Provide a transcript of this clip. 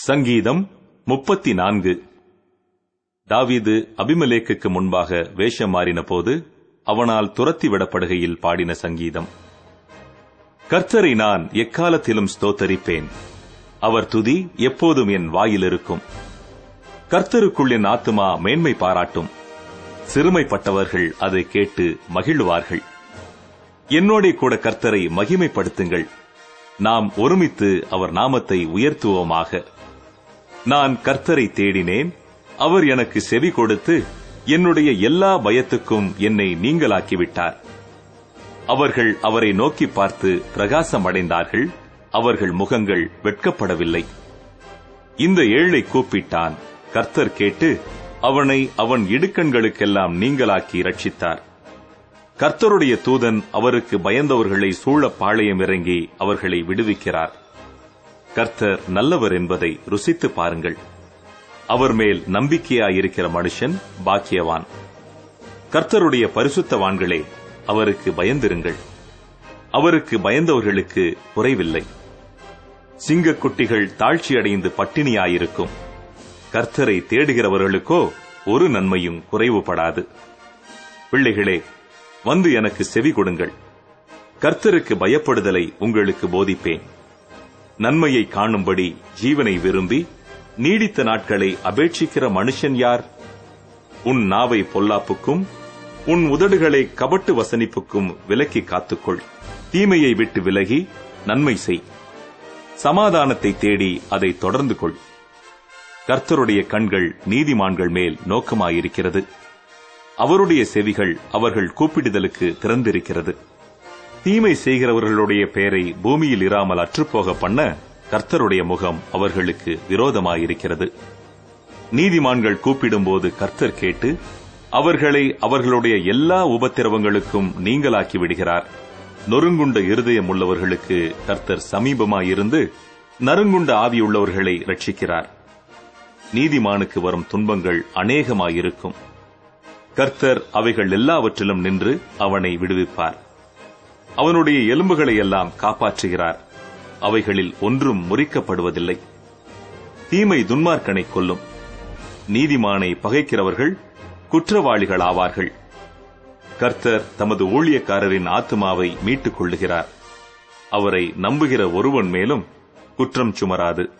சங்கீதம் முப்பத்தி நான்கு தாவீது அபிமலேக்குக்கு முன்பாக வேஷம் மாறின போது அவனால் துரத்தி விடப்படுகையில் பாடின சங்கீதம். கர்த்தரை நான் எக்காலத்திலும் ஸ்தோத்தரிப்பேன். அவர் துதி எப்போதும் என் வாயில் இருக்கும். கர்த்தருக்குள் என் ஆத்துமா மேன்மை பாராட்டும். சிறுமைப்பட்டவர்கள் அதை கேட்டு மகிழ்வார்கள். என்னோடே கூட கர்த்தரை மகிமைப்படுத்துங்கள். நாம் ஒருமித்து அவர் நாமத்தை உயர்த்துவோமாக. நான் கர்த்தரை தேடினேன். அவர் எனக்கு செவி கொடுத்து என்னுடைய எல்லா பயத்துக்கும் என்னை நீங்களாக்கிவிட்டார். அவர்கள் அவரை நோக்கி பார்த்து பிரகாசம் அடைந்தார்கள் அவர்கள் முகங்கள் வெட்கப்படவில்லை. இந்த ஏழை கூப்பிட்டான். கர்த்தர் கேட்டு அவனை அவன் இடுக்கண்களுக்கெல்லாம் நீங்களாக்கி ரட்சித்தார் கர்த்தருடைய தூதன் அவருக்கு பயந்தவர்களை சூழ பாளையம் இறங்கி அவர்களை விடுவிக்கிறார். கர்த்தர் நல்லவர் என்பதை ருசித்து பாருங்கள். அவர் மேல் நம்பிக்கையாயிருக்கிற மனுஷன் பாக்கியவான். கர்த்தருடைய பரிசுத்தவான்களே அவருக்கு பயந்திருங்கள். அவருக்கு பயந்தவர்களுக்கு குறைவில்லை. சிங்கக்குட்டிகள் தாழ்ச்சியடைந்து பட்டினியாயிருக்கும். கர்த்தரை தேடுகிறவர்களுக்கோ ஒரு நன்மையும் குறைவுபடாது. பிள்ளைகளே வந்து எனக்கு செவி கொடுங்கள். கர்த்தருக்கு பயப்படுதலை உங்களுக்கு போதிப்பேன். நன்மையை காணும்படி ஜீவனை விரும்பி நீடித்த நாட்களை அபேட்சிக்கிற மனுஷன் யார்? உன் நாவை பொல்லாப்புக்கும் உன் உதடுகளை கபட்டு வசனிப்புக்கும் விலக்கி காத்துக்கொள். தீமையை விட்டு விலகி நன்மை செய். சமாதானத்தை தேடி அதை தொடர்ந்து கொள். கர்த்தருடைய கண்கள் நீதிமான்கள் மேல் நோக்கமாயிருக்கிறது. அவருடைய செவிகள் அவர்கள் கூப்பிடுதலுக்கு திறந்திருக்கிறது. தீமை செய்கிறவர்களுடைய பெயரை பூமியில் இராமல் அற்றுப்போக பண்ண கர்த்தருடைய முகம் அவர்களுக்கு விரோதமாயிருக்கிறது. நீதிமான்கள் கூப்பிடும்போது கர்த்தர் கேட்டு அவர்களை அவர்களுடைய எல்லா உபத்திரவங்களுக்கும் நீங்களாக்கி விடுகிறார். நொறுங்குண்ட இருதயம் உள்ளவர்களுக்கு கர்த்தர் சமீபமாயிருந்து நறுங்குண்ட ஆவியுள்ளவர்களை ரட்சிக்கிறார். நீதிமானுக்கு வரும் துன்பங்கள் அநேகமாயிருக்கும். கர்த்தர் அவைகள் எல்லாவற்றிலும் நின்று அவனை விடுவிப்பார். அவனுடைய எலும்புகளை எல்லாம் காப்பாற்றுகிறார். அவைகளில் ஒன்றும் முறிக்கப்படுவதில்லை. தீமை துன்மார்க்கனை கொல்லும். நீதிமானை பகைக்கிறவர்கள் குற்றவாளிகள் ஆவார்கள் கர்த்தர் தமது ஊழியக்காரரின் ஆத்மாவை மீட்டுக் கொள்ளுகிறார். அவரை நம்புகிற ஒருவன் மேலும் குற்றம் சுமராது.